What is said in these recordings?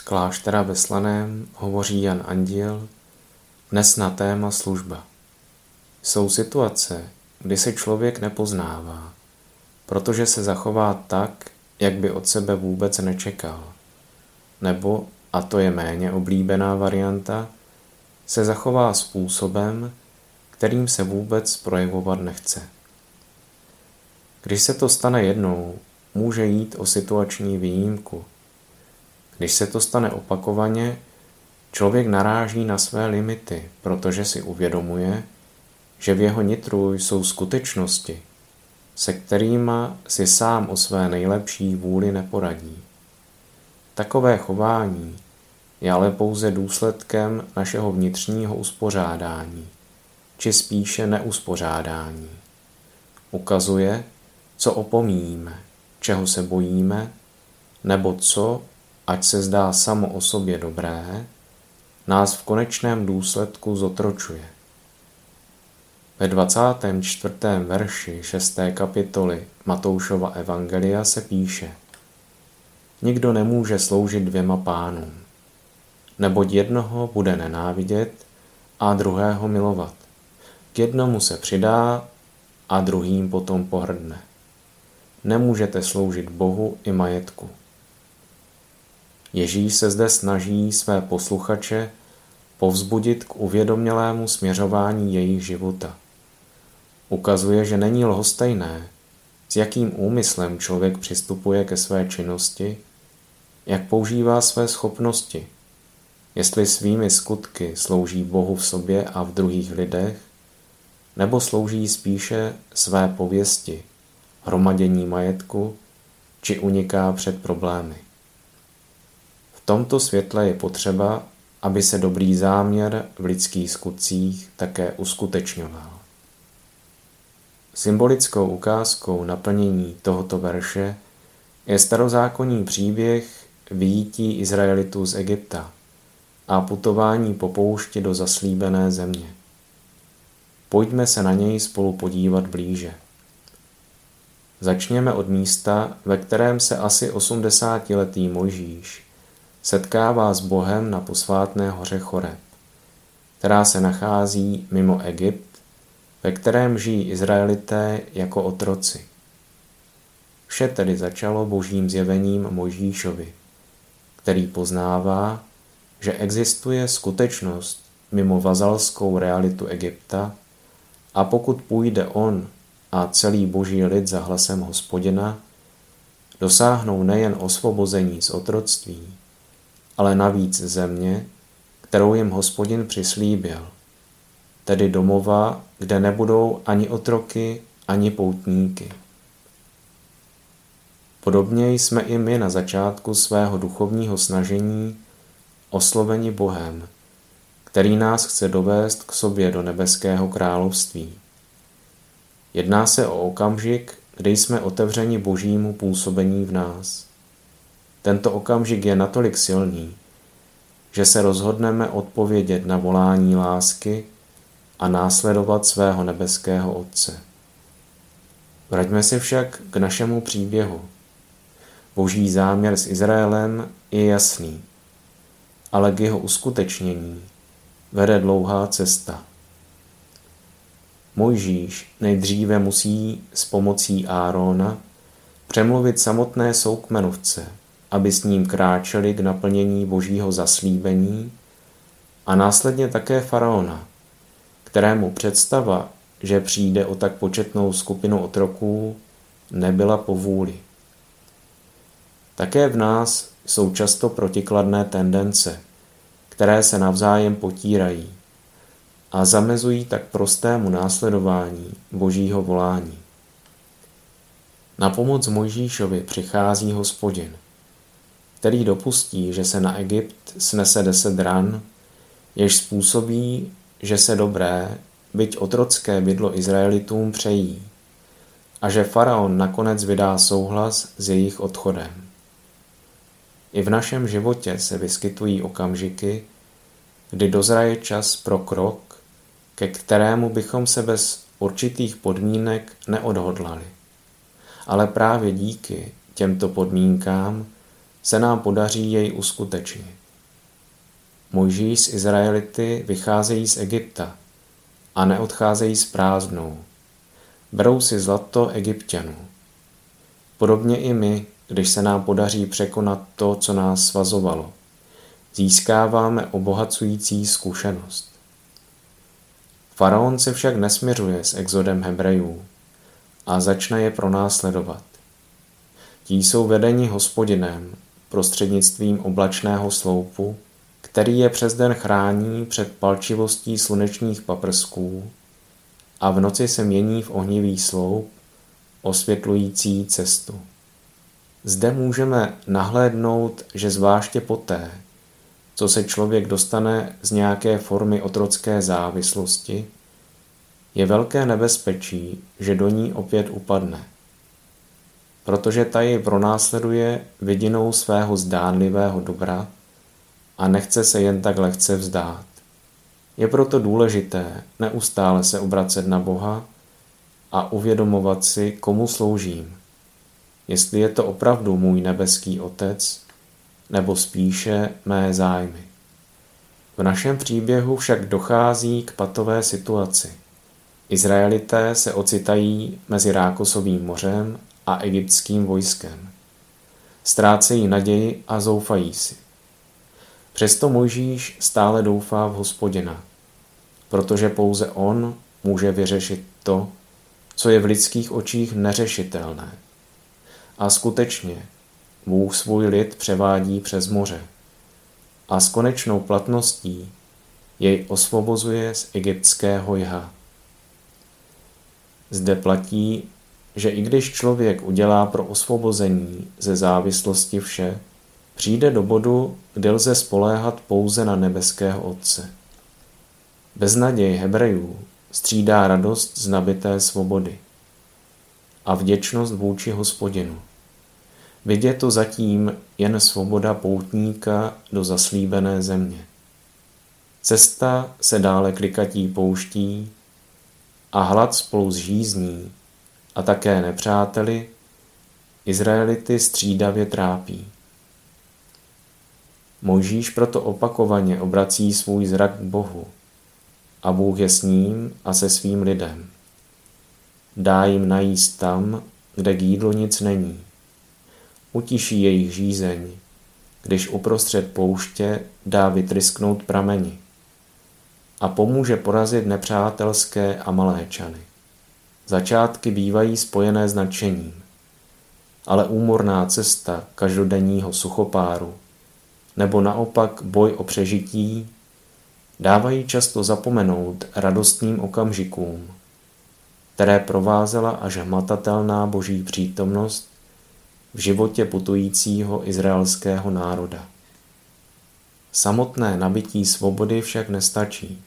kláštera ve Slaném hovoří Jan Andíl dnes na téma služba. Jsou situace, kdy se člověk nepoznává, protože se zachová tak, jak by od sebe vůbec nečekal. Nebo, a to je méně oblíbená varianta, se zachová způsobem, kterým se vůbec projevovat nechce. Když se to stane jednou, může jít o situační výjimku. Když se to stane opakovaně, člověk naráží na své limity, protože si uvědomuje, že v jeho nitru jsou skutečnosti, se kterými si sám o své nejlepší vůli neporadí. Takové chování je ale pouze důsledkem našeho vnitřního uspořádání, či spíše neuspořádání. Ukazuje, co opomíjíme, čeho se bojíme, nebo co, ať se zdá samo o sobě dobré, nás v konečném důsledku zotročuje. Ve 24. verši 6. kapitoly Matoušova Evangelia se píše Nikdo nemůže sloužit dvěma pánům, neboť jednoho bude nenávidět a druhého milovat. K jednomu se přidá a druhým potom pohrdne. Nemůžete sloužit Bohu i majetku. Ježíš se zde snaží své posluchače povzbudit k uvědomělému směřování jejich života. Ukazuje, že není lhostejné, s jakým úmyslem člověk přistupuje ke své činnosti, jak používá své schopnosti, jestli svými skutky slouží Bohu v sobě a v druhých lidech, nebo slouží spíše své pověsti, hromadění majetku, či uniká před problémy. Tomto světle je potřeba, aby se dobrý záměr v lidských skutcích také uskutečňoval. Symbolickou ukázkou naplnění tohoto verše je starozákonní příběh výjití Izraelitů z Egypta a putování po poušti do zaslíbené země. Pojďme se na něj spolu podívat blíže. Začněme od místa, ve kterém se asi 80-letý Mojžíš setkává s Bohem na posvátné hoře Choreb, která se nachází mimo Egypt ve kterém žijí Izraelité jako otroci. Vše tedy začalo božím zjevením Mojžíšovi, který poznává, že existuje skutečnost mimo vazalskou realitu Egypta a pokud půjde on a celý boží lid za hlasem hospodina, dosáhnou nejen osvobození z otroctví, ale navíc země, kterou jim hospodin přislíbil – tedy domova, kde nebudou ani otroky, ani poutníky. Podobně jsme i my na začátku svého duchovního snažení osloveni Bohem, který nás chce dovést k sobě do nebeského království. Jedná se o okamžik, kdy jsme otevřeni božímu působení v nás. Tento okamžik je natolik silný, že se rozhodneme odpovědět na volání lásky, a následovat svého nebeského Otce. Vraťme se však k našemu příběhu. Boží záměr s Izraelem je jasný, ale k jeho uskutečnění vede dlouhá cesta. Mojžíš nejdříve musí s pomocí Áróna přemluvit samotné soukmenovce, aby s ním kráčeli k naplnění božího zaslíbení a následně také faraona, kterému představa, že přijde o tak početnou skupinu otroků, nebyla povůli. Také v nás jsou často protikladné tendence, které se navzájem potírají a zamezují tak prostému následování božího volání. Na pomoc Mojžíšovi přichází hospodin, který dopustí, že se na Egypt snese deset ran, jež způsobí, že se dobré, byť otrocké bydlo Izraelitům přejí a že faraon nakonec vydá souhlas s jejich odchodem. I v našem životě se vyskytují okamžiky, kdy dozraje čas pro krok, ke kterému bychom se bez určitých podmínek neodhodlali. Ale právě díky těmto podmínkám se nám podaří jej uskutečnit. Mojžíš z Izraelity vycházejí z Egypta a neodcházejí s prázdnou. Berou si zlato egyptianů. Podobně i my, když se nám podaří překonat to, co nás svazovalo. Získáváme obohacující zkušenost. Faraon se však nesměřuje s exodem Hebrejů a začne je pronásledovat. Tí jsou vedeni hospodinem prostřednictvím oblačného sloupu, který je přes den chrání před palčivostí slunečních paprsků a v noci se mění v ohnivý sloup, osvětlující cestu. Zde můžeme nahlédnout, že zvláště poté, co se člověk dostane z nějaké formy otrocké závislosti, je velké nebezpečí, že do ní opět upadne. Protože ta jej pronásleduje vidinou svého zdánlivého dobra a nechce se jen tak lehce vzdát. Je proto důležité neustále se obracet na Boha a uvědomovat si, komu sloužím. Jestli je to opravdu můj nebeský Otec, nebo spíše mé zájmy. V našem příběhu však dochází k patové situaci. Izraelité se ocitají mezi Rákosovým mořem a egyptským vojskem. Ztrácejí naději a zoufají si. Přesto Mojžíš stále doufá v hospodina, protože pouze on může vyřešit to, co je v lidských očích neřešitelné. A skutečně Bůh svůj lid převádí přes moře a s konečnou platností jej osvobozuje z egyptského jha. Zde platí, že i když člověk udělá pro osvobození ze závislosti vše, přijde do bodu, kde lze spoléhat pouze na nebeského Otce. Beznaděj Hebrejů střídá radost z nabité svobody a vděčnost vůči hospodinu. Vidět to zatím jen svoboda poutníka do zaslíbené země. Cesta se dále klikatí pouští a hlad spolu s žízní a také nepřáteli Izraelity střídavě trápí. Mojžíš proto opakovaně obrací svůj zrak k Bohu a Bůh je s ním a se svým lidem. Dá jim najíst tam, kde k jídlu nic není. Utiší jejich žízeň, když uprostřed pouště dá vytrysknout prameni a pomůže porazit nepřátelské Amaléčany. Začátky bývají spojené s nadšením, ale úmorná cesta každodenního suchopáru nebo naopak boj o přežití dávají často zapomenout radostným okamžikům, které provázela až hmatatelná boží přítomnost v životě putujícího izraelského národa. Samotné nabití svobody však nestačí.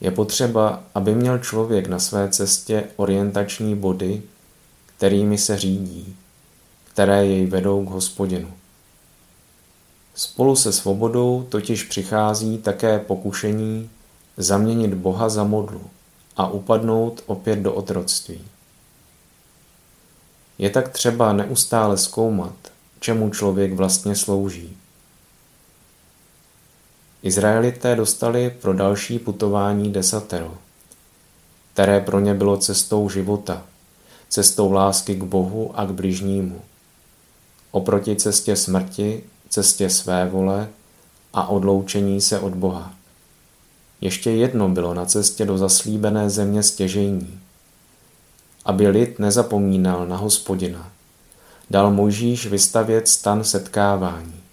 Je potřeba, aby měl člověk na své cestě orientační body, kterými se řídí, které jej vedou k hospodinu. Spolu se svobodou totiž přichází také pokušení zaměnit Boha za modlu a upadnout opět do otroctví. Je tak třeba neustále zkoumat, čemu člověk vlastně slouží. Izraelité dostali pro další putování desatero, které pro ně bylo cestou života, cestou lásky k Bohu a k bližnímu. Oproti cestě smrti, cestě své vole a odloučení se od Boha. Ještě jedno bylo na cestě do zaslíbené země stěžejní. Aby lid nezapomínal na hospodina, dal Mojžíš vystavět stan setkávání.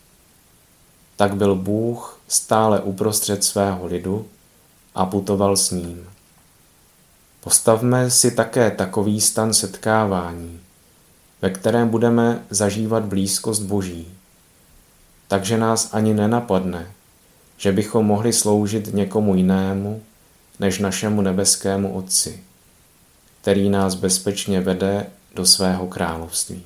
Tak byl Bůh stále uprostřed svého lidu a putoval s ním. Postavme si také takový stan setkávání, ve kterém budeme zažívat blízkost Boží. Takže nás ani nenapadne, že bychom mohli sloužit někomu jinému než našemu nebeskému Otci, který nás bezpečně vede do svého království.